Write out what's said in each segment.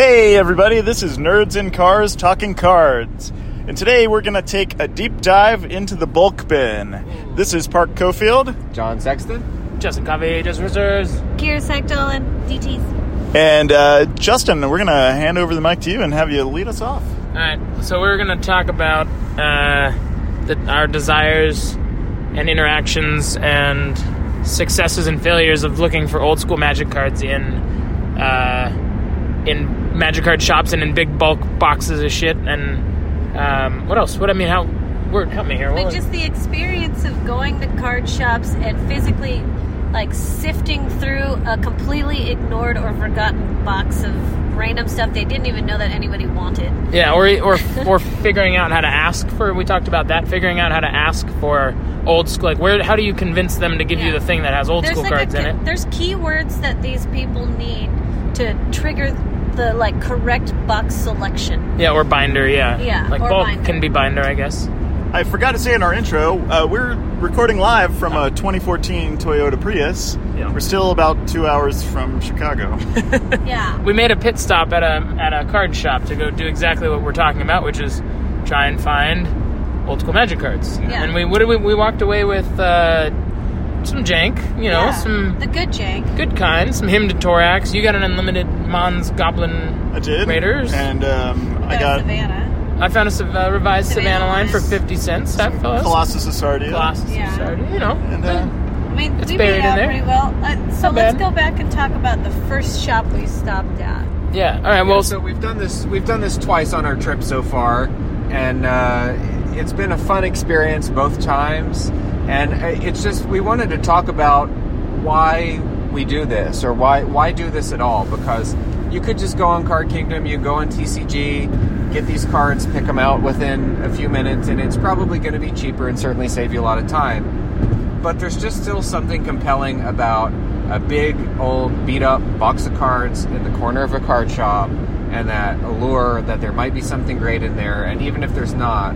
Hey, everybody, this is Nerds in Cars Talking Cards. And today we're going to take a deep dive into the bulk bin. This is Park Cofield. John Sexton. Justin Covey, just reserves. Gear Sector and DTs. And uh, Justin, we're going to hand over the mic to you and have you lead us off. All right, so we're going to talk about uh, the, our desires and interactions and successes and failures of looking for old school magic cards in uh, in magic card shops and in big bulk boxes of shit. And um, what else? What I mean, how? Word, help me here. What Like just the experience of going to card shops and physically like sifting through a completely ignored or forgotten box of random stuff they didn't even know that anybody wanted. Yeah, or or or figuring out how to ask for. We talked about that. Figuring out how to ask for old school. Like, where? How do you convince them to give you the thing that has old school like cards a, in it? There's keywords that these people need to trigger the like correct box selection. Yeah, or binder. Yeah, Yeah, Like or bulk binder. can be binder, I guess. I forgot to say in our intro, uh, we're recording live from a 2014 Toyota Prius. Yeah. We're still about two hours from Chicago. Yeah. We made a pit stop at a at a card shop to go do exactly what we're talking about, which is try and find old school magic cards. Yeah. And we what did we we walked away with uh, some jank, you know, Yeah. some the good jank. good kind, some Hymn to Tourach. You got an unlimited Mons Goblin I did. Raiders. And um, I got Savannah. I found a Sav- uh, revised Savannah, Savannah line for line. fifty cents. That fellas. Colossus of Sardia. Colossus Yeah. Society, you know. And, uh, I mean, It's we buried made in out there. pretty well. Uh, so Not let's bad. go back and talk about the first shop we stopped at. yeah. All right. Well, Well, so we've done this. We've done this twice on our trip so far, and uh, it's been a fun experience both times. And uh, it's just we wanted to talk about why we do this, or why why do this at all. Because you could just go on Card Kingdom, you go on TCG, get these cards, pick them out within a few minutes, and it's probably going to be cheaper and certainly save you a lot of time. But there's just still something compelling about a big old beat up box of cards in the corner of a card shop and that allure that there might be something great in there and even if there's not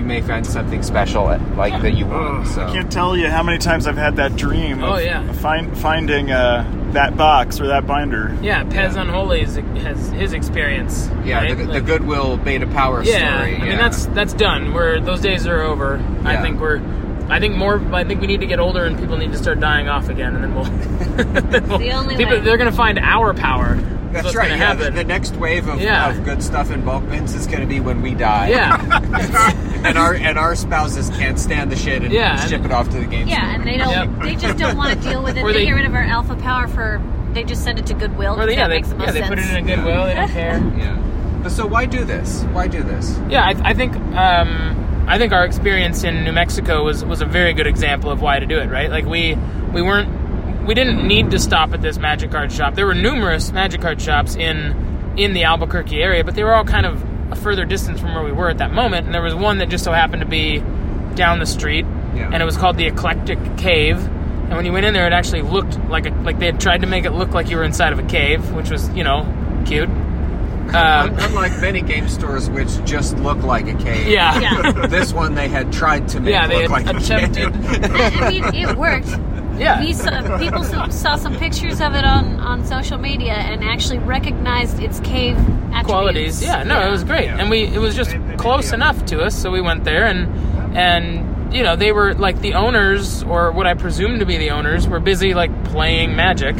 you may find something special like that you want so I can't tell you how many times I've had that dream. Oh, of yeah. Find, finding uh, that box or that binder. yeah. Pez Unholy is, has his experience. yeah right? the, the goodwill beta power Yeah, story I mean that's that's done. We're those days are over. I Yeah. think we're. I think more. I think we need to get older and people need to start dying off again, and then we'll. then we'll- The only people way. they're going to find our power. that's what's right yeah, the, the next wave of, Yeah. of good stuff in bulk bins is going to be when we die yeah, and our and our spouses can't stand the shit and Yeah, ship and- it off to the game Yeah, store. and they don't. Yep. They just don't want to deal with it. Or They, they- get rid of our alpha power for. They just send it to Goodwill. or 'cause they, yeah, that they, makes the most yeah, they sense. put it in a goodwill. They don't care. yeah but so why do this why do this Yeah, I, I think um, I think our experience in New Mexico was was a very good example of why to do it. Right, like we we weren't we didn't need to stop at this magic card shop. There were numerous magic card shops in in the Albuquerque area, but they were all kind of a further distance from where we were at that moment. And there was one that just so happened to be down the street, Yeah. and it was called the Eclectic Cave. And when you went in there, it actually looked like a, like they had tried to make it look like you were inside of a cave, which was you know cute. Um, Unlike many game stores, which just look like a cave. yeah. Yeah. this one they had tried to make Yeah, they had like attempted. a cave. I I mean, it worked. Yeah. We saw, people saw, saw some pictures of it on, on social media and actually recognized its cave attributes. qualities. Yeah, no, it was great, Yeah. and we it was just They- they close enough to us, so we went there, and and you know they were like the owners, or what I presume to be the owners, were busy like playing Magic,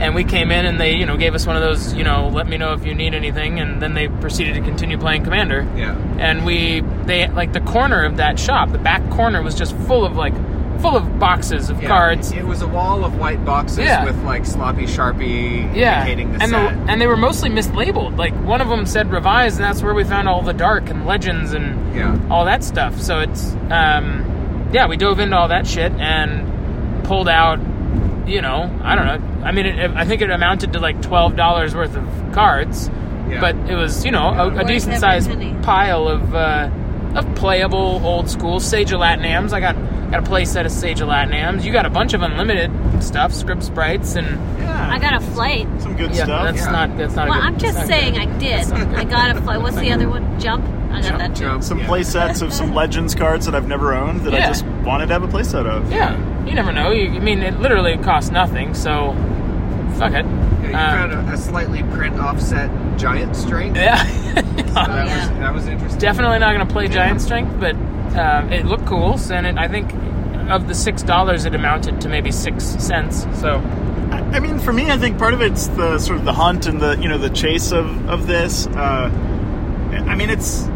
and we came in and they you know gave us one of those you know let me know if you need anything, and then they proceeded to continue playing Commander. Yeah. and we they like the corner of that shop, the back corner was just full of like full of boxes of Yeah, cards. It was a wall of white boxes Yeah. with like sloppy sharpie yeah, indicating the and set. the and they were mostly mislabeled. Like one of them said revised, and that's where we found all the dark and legends and Yeah. all that stuff. So it's um, yeah, we dove into all that shit and pulled out. You know, I don't know. I mean, it, I think it amounted to like twelve dollars worth of cards, Yeah. but it was you know a, a decent sized penny. pile of uh, of playable old school Sage Latinams. I got got a play set of Sage Latinams. You got a bunch of unlimited stuff, Scryb Sprites, and Yeah. I got a flight. some good yeah, stuff. that's Yeah. not that's not. a Well, good, I'm just saying good. I did. I got a flight. What's the other one? Jump. I got Jump, that too. jump. some Yeah. play sets of some Legends cards that I've never owned that I just wanted to have a play set of. Yeah, you never know. You, I mean, it literally costs nothing, so fuck it. Yeah, you Um, found a, a slightly print offset giant strength. Yeah. That yeah. was that was interesting. Definitely not going to play giant strength, but uh, it looked cool. And it, I think of the six dollars, it amounted to maybe six cents. So I I mean, for me, I think part of it's the sort of the hunt and the you know the chase of of this. Uh, I mean, it's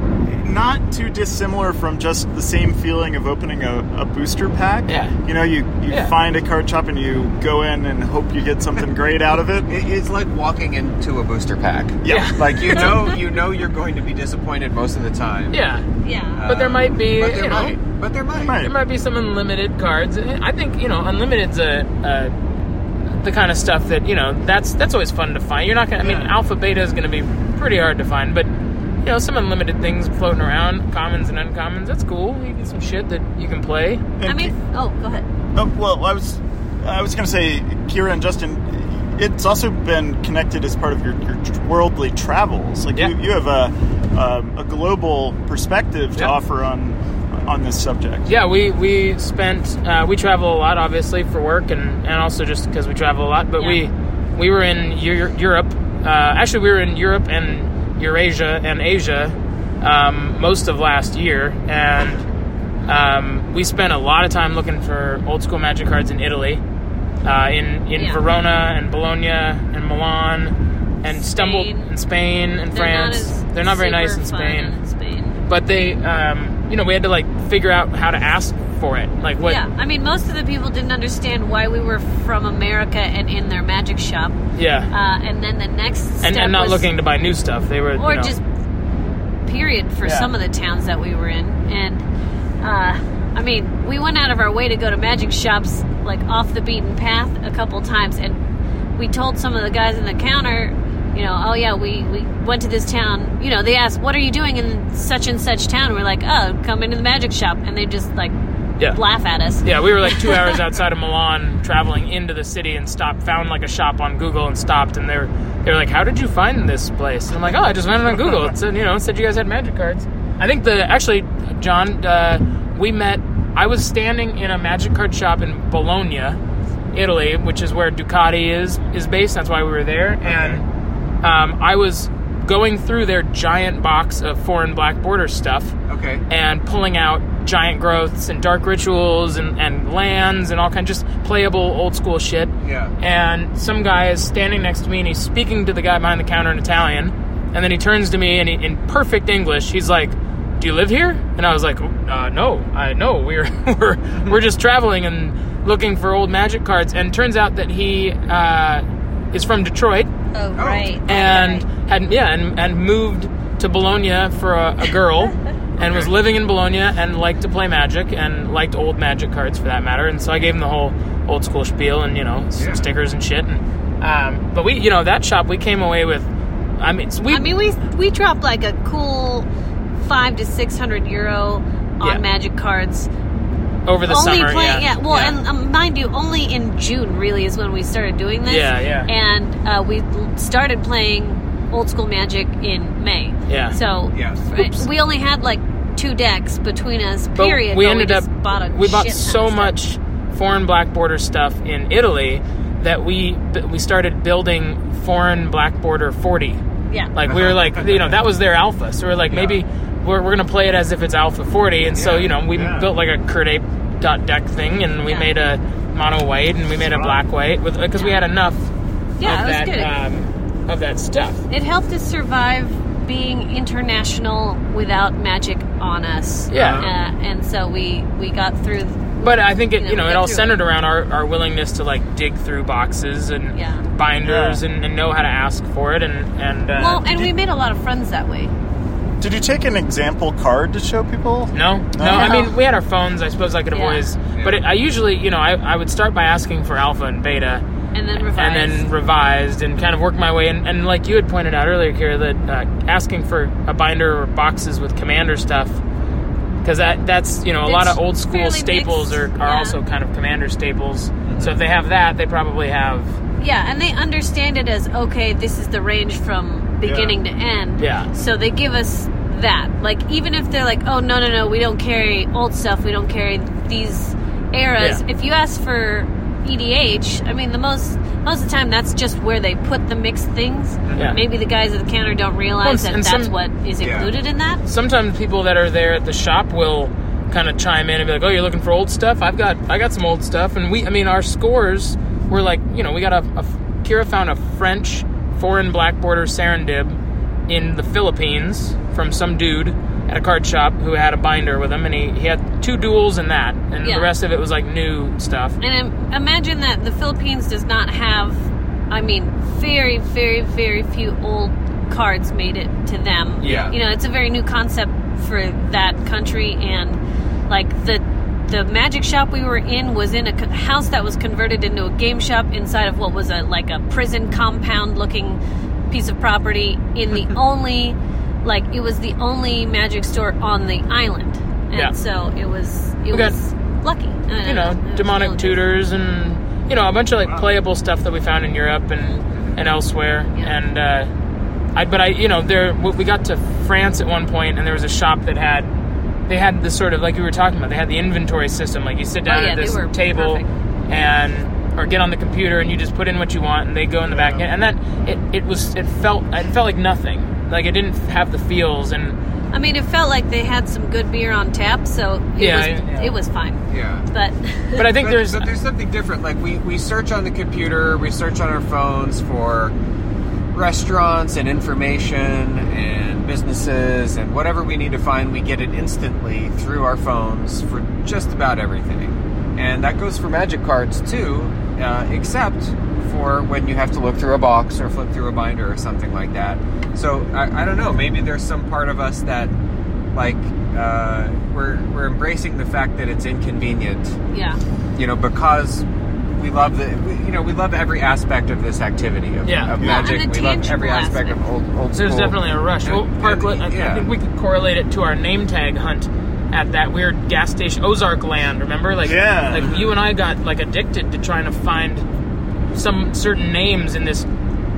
not too dissimilar from just the same feeling of opening a, a booster pack. Yeah. You know, you, you Yeah. find a card shop and you go in and hope you get something great out of it. It- It's like walking into a booster pack. Yeah. Like you know, you know you're going to be disappointed most of the time. yeah, Yeah. But there might be, But there you know- might. But there might. Might. there might be some unlimited cards. I think you know, unlimited's a. a the kind of stuff that you know that's that's always fun to find. You're not gonna. I mean, Yeah. alpha beta is gonna be pretty hard to find, but you know, some unlimited things floating around, commons and uncommons. That's cool. You get some shit that you can play. I mean, oh, go ahead. Oh, well, I was, I was going to say, Kira and Justin, it's also been connected as part of your, your worldly travels. Like Yeah. you, you have a, um, a global perspective to Yeah. offer on on this subject. Yeah, we we spent uh, we travel a lot, obviously for work and and also just because we travel a lot. But we we were in Eu- Europe. Uh, actually, we were in Europe and Eurasia and Asia um, most of last year, and um, we spent a lot of time looking for old school magic cards in Italy, uh, in in Yeah. Verona and Bologna and Milan, and stumbled Spain. in Spain and They're France. Not They're not very nice in Spain In Spain. but they um, you know we had to like figure out how to ask for it like what Yeah, I mean, most of the people didn't understand why we were from America and in their magic shop. yeah. Uh, and then the next step and, and not was, looking to buy new stuff they were or you know, just period for Yeah. some of the towns that we were in. And uh, I mean, we went out of our way to go to magic shops like off the beaten path a couple times, and we told some of the guys in the counter. You know, oh yeah, we, we went to this town. You know, they asked, "What are you doing in such and such town?" We're like, "Oh, come into the magic shop," and they just like yeah. laugh at us. yeah we were like two hours outside of milan traveling into the city and stopped found like a shop on google and stopped and they were they were like how did you find this place? And i'm like oh i just found it on google. It said you know it said you guys had magic cards. I think the actually john uh, we met i was standing in a magic card shop in bologna italy which is where ducati is is based. That's why we were there. And um, i was going through their giant box of foreign black border stuff Okay. and pulling out giant growths and dark rituals and, and lands and all kinds of just playable old school shit. Yeah. And some guy is standing next to me and he's speaking to the guy behind the counter in Italian. And then he turns to me and he, in perfect English, he's like, "Do you live here?" And I was like, uh, "No, I no, we're we're we're just traveling and looking for old magic cards." And turns out that he uh, is from Detroit Oh, right. and had yeah and, and moved to Bologna for a, a girl and was living in Bologna and liked to play magic and liked old magic cards for that matter and so I gave him the whole old school spiel and you know s- Yeah. stickers and shit and um, but we you know that shop we came away with I mean we I mean, we we dropped like a cool five to six hundred euro on Yeah. magic cards. Over the only summer playing, yeah Well, and um, mind you, only in June really is when we started doing this. Yeah, yeah. And uh, we started playing old school magic in May. Yeah. So Yeah. f- we only had like two decks between us. But Period. we but ended just up bought a we bought shit ton so of stuff. much foreign black border stuff in Italy that we we started building foreign black border 40 Yeah. Like we were like, you know, that was their alpha. So we're like, Yeah. maybe we're, we're gonna play it as if it's alpha forty. And so you know, we yeah. built like a Kird Ape dot deck thing, and we Yeah. made a mono white, and we made a black white with because we had enough Yeah, of that good. Um, of that stuff. it helped us survive being international without magic on us. Yeah. Uh, and so we we got through. But I think it, You know, you know, it all through centered around our, our willingness to like dig through boxes and Yeah. binders Yeah. and, and know how to ask for it and and uh, Well, and we made a lot of friends that way. Did you take an example card to show people? No, no. I mean, we had our phones. I suppose I could have Yeah. always, but it, I usually, you know, I, I would start by asking for alpha and beta, And then revised. and then revised and kind of work my way. And, and like you had pointed out earlier, Kira, that uh, asking for a binder or boxes with commander stuff, because that that's you know a lot of old school staples mixed, are, are yeah. also kind of commander staples. So if they have that, they probably have Yeah, and they understand it as okay, this is the range from beginning to end. Yeah. So they give us that. Like even if they're like, "Oh, no, no, no, we don't carry old stuff. We don't carry these eras." Yeah. If you ask for EDH, I mean, the most most of the time that's just where they put the mixed things. Yeah. Maybe the guys at the counter don't realize Well, that that's some- what is Yeah. included in that. sometimes people that are there at the shop will kind of chime in and be like, "Oh, you're looking for old stuff? I've got I got some old stuff." And we, I mean, our scores were like, you know, we got a, a Kira found a French foreign black border Serendib in the Philippines from some dude at a card shop who had a binder with him, and he, he had two duels in that, and Yeah. the rest of it was like new stuff. And im- imagine that the Philippines does not have, I mean, very, very, very few old cards made it to them. Yeah. You know, it's a very new concept for that country, and like the the magic shop we were in was in a house that was converted into a game shop inside of what was a like a prison compound looking piece of property in the only like it was the only magic store on the island and Yeah. so it was it We got- was lucky I you know, don't It was demonic tutors and you know a bunch of like playable stuff that we found in Europe and and elsewhere. Yeah. And uh, I, but I, you know, there we got to France at one point, and there was a shop that had they had this sort of like we were talking about. They had the inventory system, like you sit down Oh, yeah, at this table perfect. and or get on the computer and you just put in what you want and they go in the back end and that it, it was it felt it felt like nothing like it didn't have the feels and I mean, it felt like they had some good beer on tap, so it Yeah, was yeah. it was fine. Yeah. But but I think but, there's but there's something different. Like we, we search on the computer, we search on our phones for restaurants and information and businesses and whatever we need to find, we get it instantly through our phones for just about everything. And that goes for magic cards too, uh, except for when you have to look through a box or flip through a binder or something like that. So I, I don't know. Maybe there's some part of us that like uh, we're we're embracing the fact that it's inconvenient yeah, you know, because we love the, we, you know, we love every aspect of this activity of, Yeah. of Yeah, magic. and the we love every tangible aspect, of aspect. old, old There's school. definitely a rush. And- well, Parklet, and- I, yeah. I think we could correlate it to our name tag hunt at that weird gas station, Ozark Land. Remember, like, Yeah. like you and I got like addicted to trying to find some certain names in this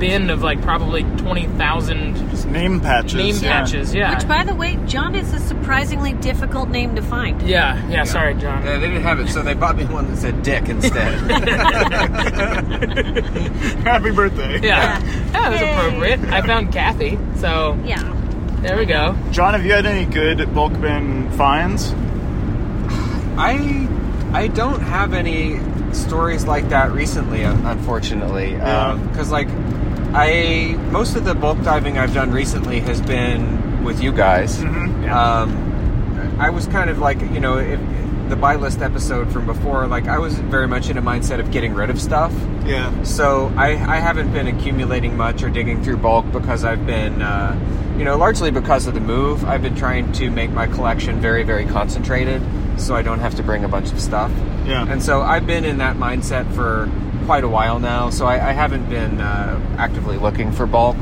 bin of like probably twenty thousand name patches. name yeah. patches. Yeah, which by the way, John is a surprisingly difficult name to find. yeah, yeah. Sorry, John. Yeah, they didn't have it, so they bought me one that said Dick instead. Happy birthday. Yeah, that was Yay. appropriate. I found Kathy, so Yeah, there we go. John, have you had any good bulk bin finds? I I don't have any stories like that recently, un- unfortunately, Yeah. Um, because like I most of the bulk diving I've done recently has been with you guys. Mhm. Um, I was kind of like you know if, the buy list episode from before, like I was very much in a mindset of getting rid of stuff. Yeah. So I, I haven't been accumulating much or digging through bulk because I've been, uh, you know, largely because of the move. I've been trying to make my collection very, very concentrated, so I don't have to bring a bunch of stuff. Yeah. And so I've been in that mindset for quite a while now. So I, I haven't been uh, actively looking for bulk.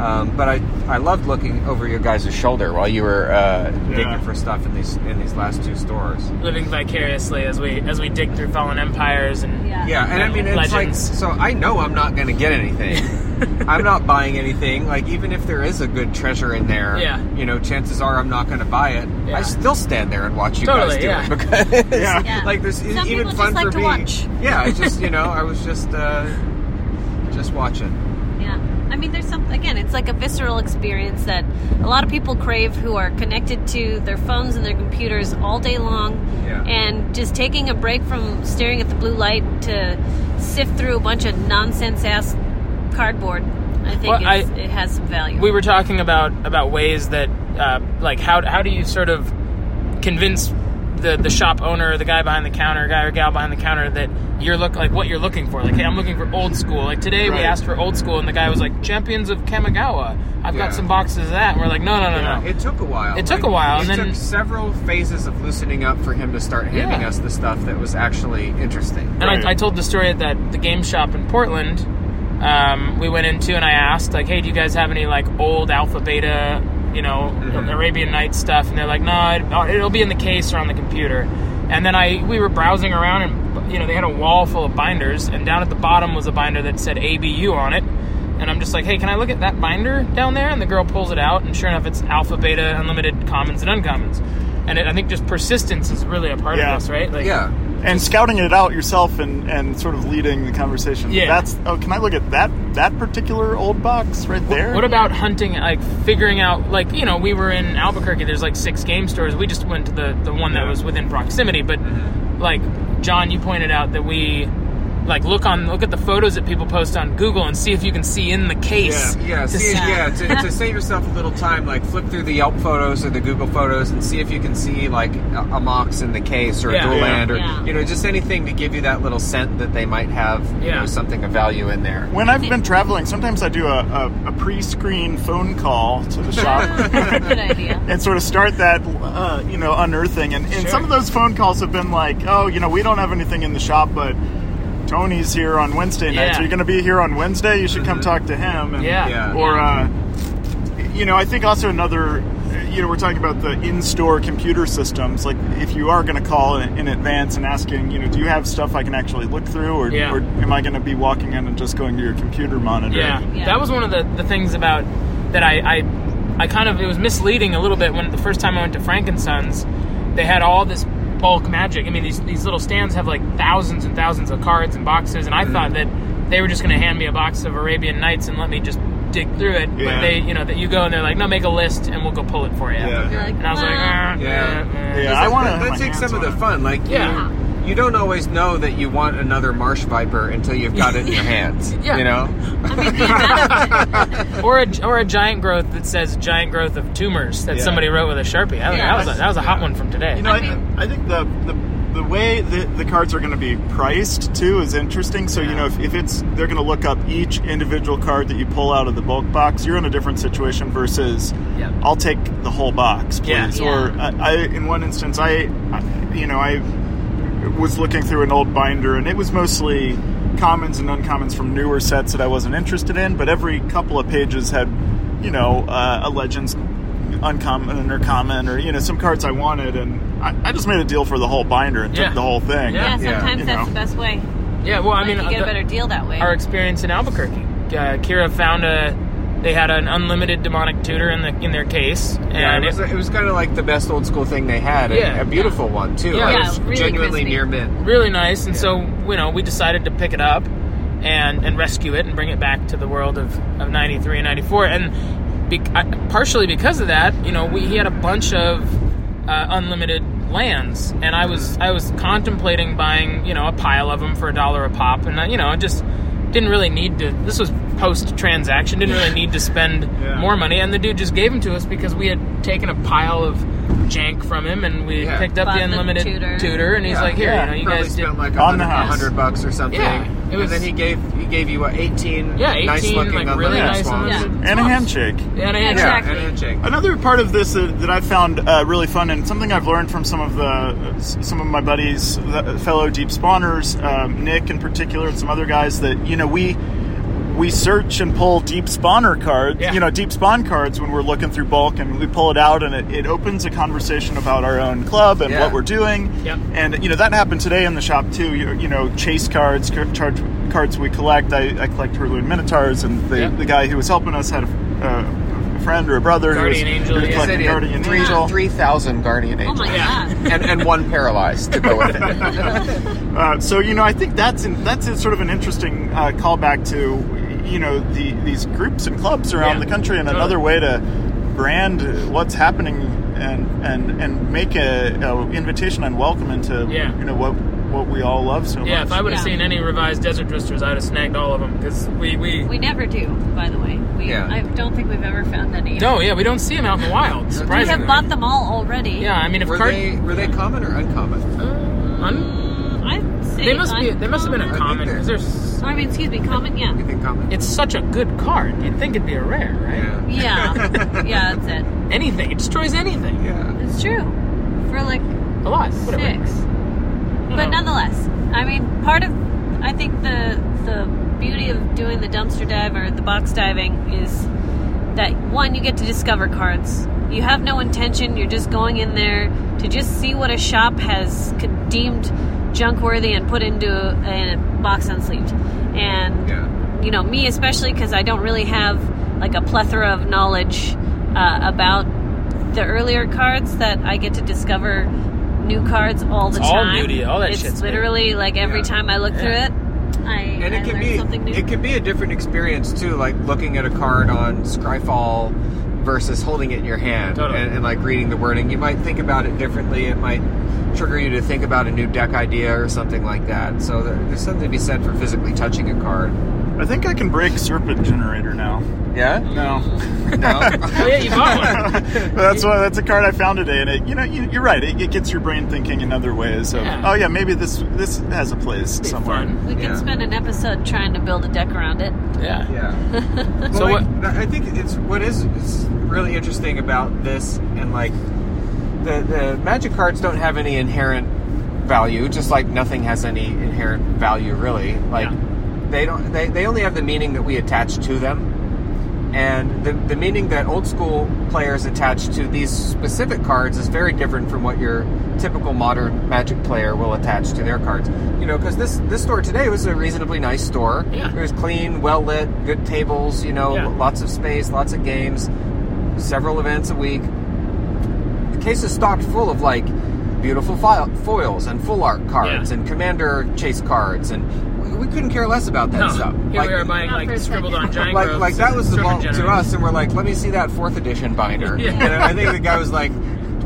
Um, but I, I loved looking over your guys' shoulder while you were uh, Yeah. digging for stuff in these in these last two stores. Living vicariously as we as we dig through fallen empires and yeah, Yeah, and I mean, it's Legends. like, so I know I'm not going to get anything. I'm not buying anything. Like, even if there is a good treasure in there, Yeah. you know, chances are I'm not going to buy it. Yeah. I still stand there and watch you Totally, guys do yeah. it because, Yeah. Yeah. like, there's Some even fun just like for to me. watch. Yeah, it's just, you know, I was just, uh, just watching. Yeah. I mean, there's some, again, it's like a visceral experience that a lot of people crave who are connected to their phones and their computers all day long. Yeah. And just taking a break from staring at the blue light to sift through a bunch of nonsense ass cardboard, I think Well, I- it has some value. we were talking about about ways that uh, like how how do you sort of convince the the shop owner, the guy behind the counter, guy or gal behind the counter that you're look like what you're looking for. Like, hey, I'm looking for old school. Like today we asked for old school, and the guy was like, Champions of Kamigawa. I've Yeah. got some boxes of that. And we're like, no, no, no, Yeah. no. It took a while. It took a while, It and then- took several phases of loosening up for him to start handing Yeah. us the stuff that was actually interesting. And Right. I, I told the story at that the game shop in Portland. Um, we went into and I asked like, "Hey, do you guys have any like old Alpha Beta, you know, Mhm. Arabian Nights stuff?" And they're like, "No, it, oh, it'll be in the case or on the computer." And then I we were browsing around and you know they had a wall full of binders and down at the bottom was a binder that said ABU on it. And I'm just like, "Hey, can I look at that binder down there?" And the girl pulls it out, and sure enough, it's Alpha Beta, Unlimited, Commons, and Uncommons. And it, I think just persistence is really a part Yeah. of this, right? Like, Yeah. And scouting it out yourself and, and sort of leading the conversation. Yeah. That's oh, can I look at that that particular old box right there? What about hunting, like figuring out, like, you know, we were in Albuquerque, there's like six game stores. We just went to the, the one that Yeah. was within proximity. But, like, John, you pointed out that we, like, look on, look at the photos that people post on Google and see if you can see in the case. Yeah, to see, see- yeah. To, to save yourself a little time, like flip through the Yelp photos or the Google photos and see if you can see like a, a Mox in the case or Yeah. a dual Yeah. land or Yeah. you know just anything to give you that little scent that they might have you know something of value in there. When I've been traveling, sometimes I do a, a, a pre-screen phone call to the shop Good idea. and sort of start that, uh, you know, unearthing. And, and Sure. some of those phone calls have been like, oh, you know, we don't have anything in the shop, but Tony's here on Wednesday nights. Yeah. Are you going to be here on Wednesday? You should come talk to him. And, Yeah. Yeah. Or, uh, you know, I think also another, you know, we're talking about the in-store computer systems. Like, if you are going to call in, in advance and asking, you know, do you have stuff I can actually look through, or, Yeah. or am I going to be walking in and just going to your computer monitor? Yeah. Yeah. that was one of the, the things about that I, I I kind of it was misleading a little bit when the first time I went to Frankensons, they had all this bulk magic. I mean, these these little stands have like thousands and thousands of cards and boxes, and I thought that they were just going to hand me a box of Arabian Nights and let me just dig through it. But they, you know, that you go and they're like, no, make a list and we'll go pull it for you. Yeah. You're like, And I was like, ah, Yeah. eh. Yeah, I want to. That, that takes some of the fun. Like Yeah. you, you don't always know that you want another marsh viper until you've got it in your hands. Yeah. You know. I mean, the amount of Or a, or a giant growth that says giant growth of tumors that Yeah. somebody wrote with a sharpie. I, Yeah. that was a, that was a hot one from today. You know, I, I I think the, the the way the, the cards are going to be priced too is interesting. So you know, if, if it's they're going to look up each individual card that you pull out of the bulk box, you're in a different situation versus Yeah. I'll take the whole box, Yeah. please. Yeah. Or I, I, in one instance, I, I, you know, I was looking through an old binder and it was mostly commons and uncommons from newer sets that I wasn't interested in. But every couple of pages had, you know, uh, a Legends uncommon or common or you know some cards I wanted, and I, I just made a deal for the whole binder and Yeah. took the whole thing. Yeah. yeah, sometimes you that's know. the best way. Yeah, well, I Like, mean, you get a better deal that way. our experience in Albuquerque. Uh, Kira found a. They had an unlimited demonic tutor in the in their case, and Yeah, it was, it, it was kind of like the best old school thing they had. Yeah. a, a beautiful one too. Yeah. Like, Yeah, it was really genuinely crispy. near mint. really nice. And so you know, we decided to pick it up and and rescue it and bring it back to the world of of '93 and '94. And be, I, partially because of that, you know, we he had a bunch of uh, unlimited lands, and I was I was contemplating buying you know a pile of them for a dollar a pop, and I, you know I just didn't really need to. This was post transaction, didn't really need to spend Yeah. more money, and the dude just gave them to us because we had taken a pile of jank from him, and we Yeah. picked up Bought the the unlimited tutor. tutor, and he's Yeah. like, here, Yeah. you know, you Probably guys did. spent like On a the hundred, house. hundred bucks or something. Yeah, it was- and then he gave he gave you what eighteen. Yeah, 18, nice looking like, really nice swamps. unlimited- and a handshake. And I Yeah, had- Yeah, Exactly. and a handshake. Another part of this that, that I found uh, really fun, and something I've learned from some of the some of my buddies, the fellow deep spawners, um, Nick in particular, and some other guys, that you know we we search and pull deep spawner cards, Yeah. you know, deep spawn cards when we're looking through bulk, and we pull it out, and it, it opens a conversation about our own club and Yeah. what we're doing. Yep. And you know that happened today in the shop too. You, you know, chase cards, charge cards we collect. I, I collect Hurloon Minotaurs, and the, Yep. the guy who was helping us had a, uh, a friend or a brother Guardian who was, Angel, who was yeah. He collecting he Guardian three, Angel. 3,000 guardian oh angels. my god. and, and one paralyzed to go with it. Uh, so you know, I think that's in, that's a sort of an interesting uh, callback to you know the these groups and clubs around Yeah, the country, and another way to brand what's happening and and and make a, a invitation and welcome into Yeah. you know what what we all love so Yeah, much. if I would have Yeah. seen any revised Desert Twisters, I'd have snagged all of them because we we. We never do, by the way. We, Yeah. I don't think we've ever found any. no, yeah, we don't see them out in the wild. We have bought them all already. Yeah, I mean, if Were card, they were they common or uncommon? Uh, un- Mm, I'd say they must be. They must have been a think common they're- because there's. I mean, excuse me, common. Yeah. You think common? It's such a good card. You'd think it'd be a rare, right? Yeah. Yeah. yeah, that's it. Anything. It destroys anything. Yeah. It's true. For like A lot. Whatever. six. But Oh. nonetheless, I mean, part of I think the the beauty of doing the dumpster dive or the box diving is that one, you get to discover cards. You have no intention. You're just going in there to just see what a shop has con- deemed junk worthy and put into a, a box unsleeved. And Yeah. you know, me especially because I don't really have like a plethora of knowledge uh, about the earlier cards that I get to discover new cards all the It's all time. nudie, all that shit. it's literally like every Yeah. time I look through it, I, and I it can be something new. it can be a different experience too like looking at a card on scryfall versus holding it in your hand Totally. and, and like reading the wording. You might think about it differently. It might trigger you to think about a new deck idea or something like that. So there- there's something to be said for physically touching a card I think I can break Serpent Generator now. yeah No. no Oh yeah, you bought one. that's why that's a card I found today, and it you know you, you're right. It, it gets your brain thinking in other ways. Of, Yeah. Oh yeah, maybe this this has a place Be somewhere. fun. we could Yeah. spend an episode trying to build a deck around it. Yeah. Yeah. So well, what- like, I think it's what is, is really interesting about this, and like the the magic cards don't have any inherent value, just like nothing has any inherent value really. Like Yeah. They don't they, they only have the meaning that we attach to them. And the, the meaning that old school players attach to these specific cards is very different from what your typical modern Magic player will attach to their cards. You know, because this this store today was a reasonably nice store. Yeah. It was clean, well lit, good tables. You know, Yeah. lots of space, lots of games, several events a week. The case is stocked full of like beautiful foils and full art cards Yeah. and commander chase cards, and we, we couldn't care less about that No. stuff. Here Like- we are buying like scribbled on giant like like that was the serpent ball to us, and we're like, let me see that fourth edition binder. Yeah. And I think the guy was like,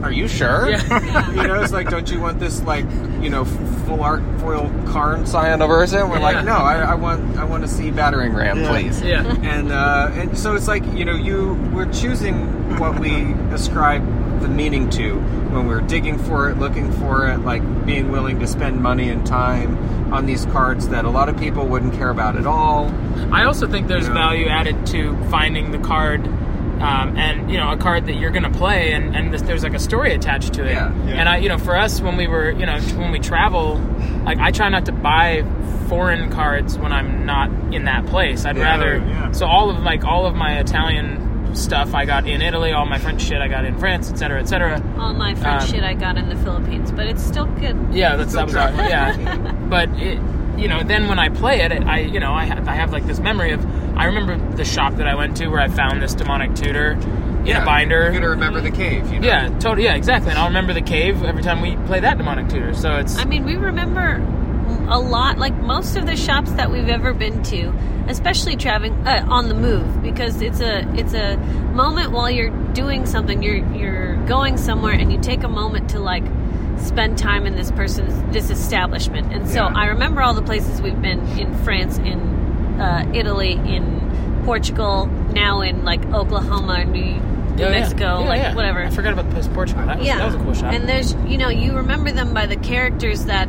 "Are you sure?" Yeah. you know, it's like, don't you want this like you know full art foil Karn cyan version? We're Yeah. like, no, I, I want I want to see battering ram, Yeah. please. Yeah. And uh, and so it's like you know you we're choosing what we ascribe the meaning to when we're digging for it, looking for it, like being willing to spend money and time on these cards that a lot of people wouldn't care about at all. I also think there's You know? value added to finding the card, um, and you know, a card that you're going to play, and and this, there's like a story attached to it. Yeah. Yeah. And I, you know, for us when we were, you know, when we travel, like I try not to buy foreign cards when I'm not in that place. I'd Yeah, rather. yeah. So all of like all of my Italian stuff I got in Italy, all my French shit I got in France, etc., cetera, et cetera. All my French Um, shit I got in the Philippines, but it's still good. Yeah, that's that was our, yeah. But it, you know, then when I play it, I you know I have, I have like this memory of I remember the shop that I went to where I found this demonic tutor in a binder. You're gonna remember the cave. You know? Yeah, totally. Yeah, exactly. And I'll remember the cave every time we play that demonic tutor. So it's I mean, we remember a lot, like most of the shops that we've ever been to, especially traveling uh, on the move, because it's a it's a moment while you're doing something. You're you're going somewhere, and you take a moment to like spend time in this person's this establishment. And so Yeah. I remember all the places we've been in France, in uh, Italy, in Portugal, now in like Oklahoma, New, New Oh. Mexico, Yeah, like yeah. whatever. I forgot about the place Portugal. That was, Yeah, that was a cool shop. And there's, you know, you remember them by the characters that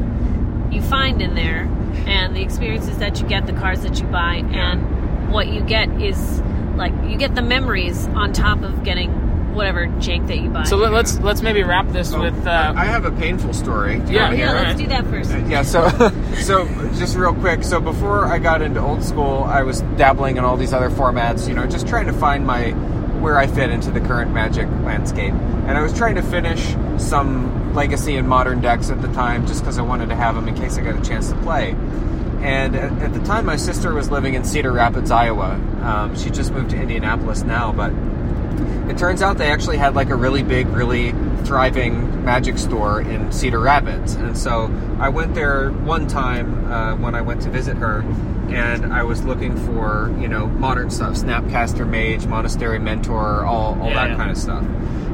you find in there, and the experiences that you get, the cars that you buy, and what you get is like you get the memories on top of getting whatever jank that you buy. so let, let's let's maybe wrap this Oh, with. Uh, I have a painful story. to Yeah, yeah, let's alright. do that first. Yeah, so so just real quick. So before I got into old school, I was dabbling in all these other formats. You know, just trying to find my where I fit into the current Magic landscape. And I was trying to finish some legacy and modern decks at the time, just because I wanted to have them in case I got a chance to play. And at, the time, my sister was living in Cedar Rapids, Iowa. Um, she just moved to Indianapolis now, but it turns out they actually had like a really big, really thriving magic store in Cedar Rapids. And so I went there one time uh, when I went to visit her, and I was looking for, you know, modern stuff Snapcaster Mage, Monastery Mentor, all, all Yeah, that kind of stuff.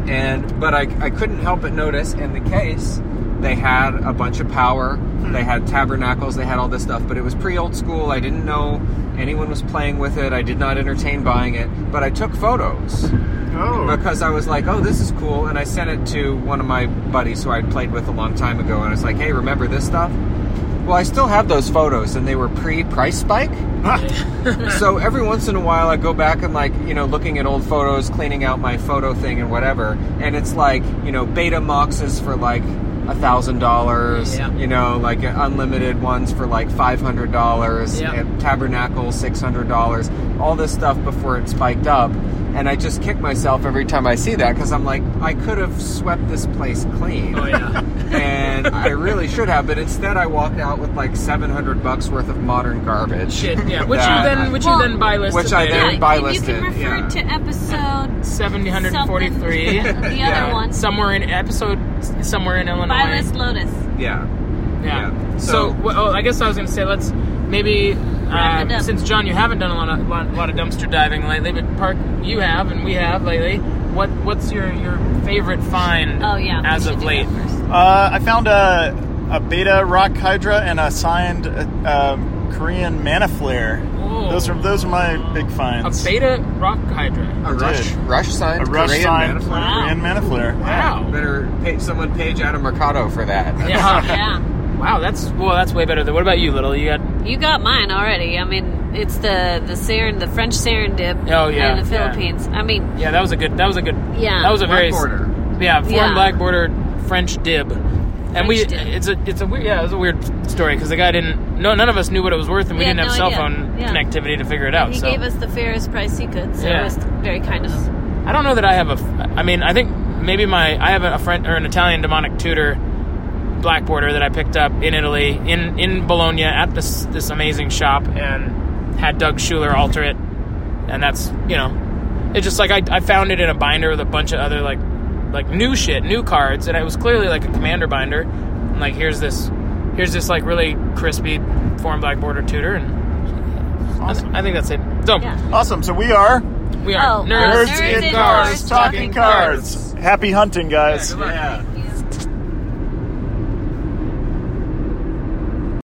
And, but I, I couldn't help but notice in the case, they had a bunch of power, they had tabernacles, they had all this stuff, but it was pre old school. I didn't know anyone was playing with it, I did not entertain buying it, but I took photos Oh, because I was like, "Oh, this is cool," and I sent it to one of my buddies who I'd played with a long time ago, and I was like, "Hey, remember this stuff?" Well, I still have those photos, and they were pre-price spike. so every once in a while, I go back and like you know looking at old photos, cleaning out my photo thing and whatever, and it's like you know beta moxes for like a thousand dollars, you know, like uh, unlimited ones for like five hundred dollars, Yeah. tabernacle six hundred dollars, all this stuff before it spiked up, and I just kick myself every time I see that because I'm like, I could have swept this place clean. oh yeah. And I really should have, but instead I walked out with like seven hundred bucks worth of modern garbage. Shit. Yeah. Which you then which Well, you then buy listed Which I later. then- Yeah, buy and you can refer yeah. to episode 743. Something- the other one. Somewhere in episode, somewhere in Illinois. Violet Lotus. Yeah. Yeah. Yeah. So, So- well, oh, I guess I was going to say let's maybe uh, since John, you haven't done a lot of lot, lot of dumpster diving lately, but Park, you have, and we have lately. What what's your your favorite find? Oh yeah. as of late. Uh, I found a, a beta rock hydra and a signed uh, um, Korean mana flare. Oh. Those are those are my big finds. A beta rock hydra. A rush, did. rush signed a rush Korean signed mana flare. Wow. Korean mana flare. Wow. Better pay someone page out of Mercado for that. Yeah. Yeah. Wow, that's well, that's way better. Than, what about you, little? You got You got mine already. I mean, it's the the Saren, the French Serendib. Oh, yeah, In the yeah. Philippines. I mean, yeah. That was a good. That was a good. Yeah. That was a Black very border. Yeah, foreign Yeah. black border French dib. And we, French dib. it's a, it's a weird, yeah, it was a weird story because the guy didn't, no, none of us knew what it was worth, and we We didn't have no cell idea. phone Yeah. connectivity to figure it out. he so gave us the fairest price he could, so Yeah. it was very kind of him. I don't know that I have a. I mean, I think maybe my I have a friend or an Italian demonic tutor black border that I picked up in Italy in in Bologna at this this amazing shop and had Doug Shuler alter it, and that's you know, it's just like I I found it in a binder with a bunch of other like like new shit, new cards, and it was clearly like a commander binder. And like here's this here's this like really crispy foreign black border tutor, and I, Awesome. I think that's it. So Yeah. Awesome. So we are we are Oh, uh, nerds, nerds Nerds in in cars Cars talking Talking cards. Happy hunting, guys. Yeah,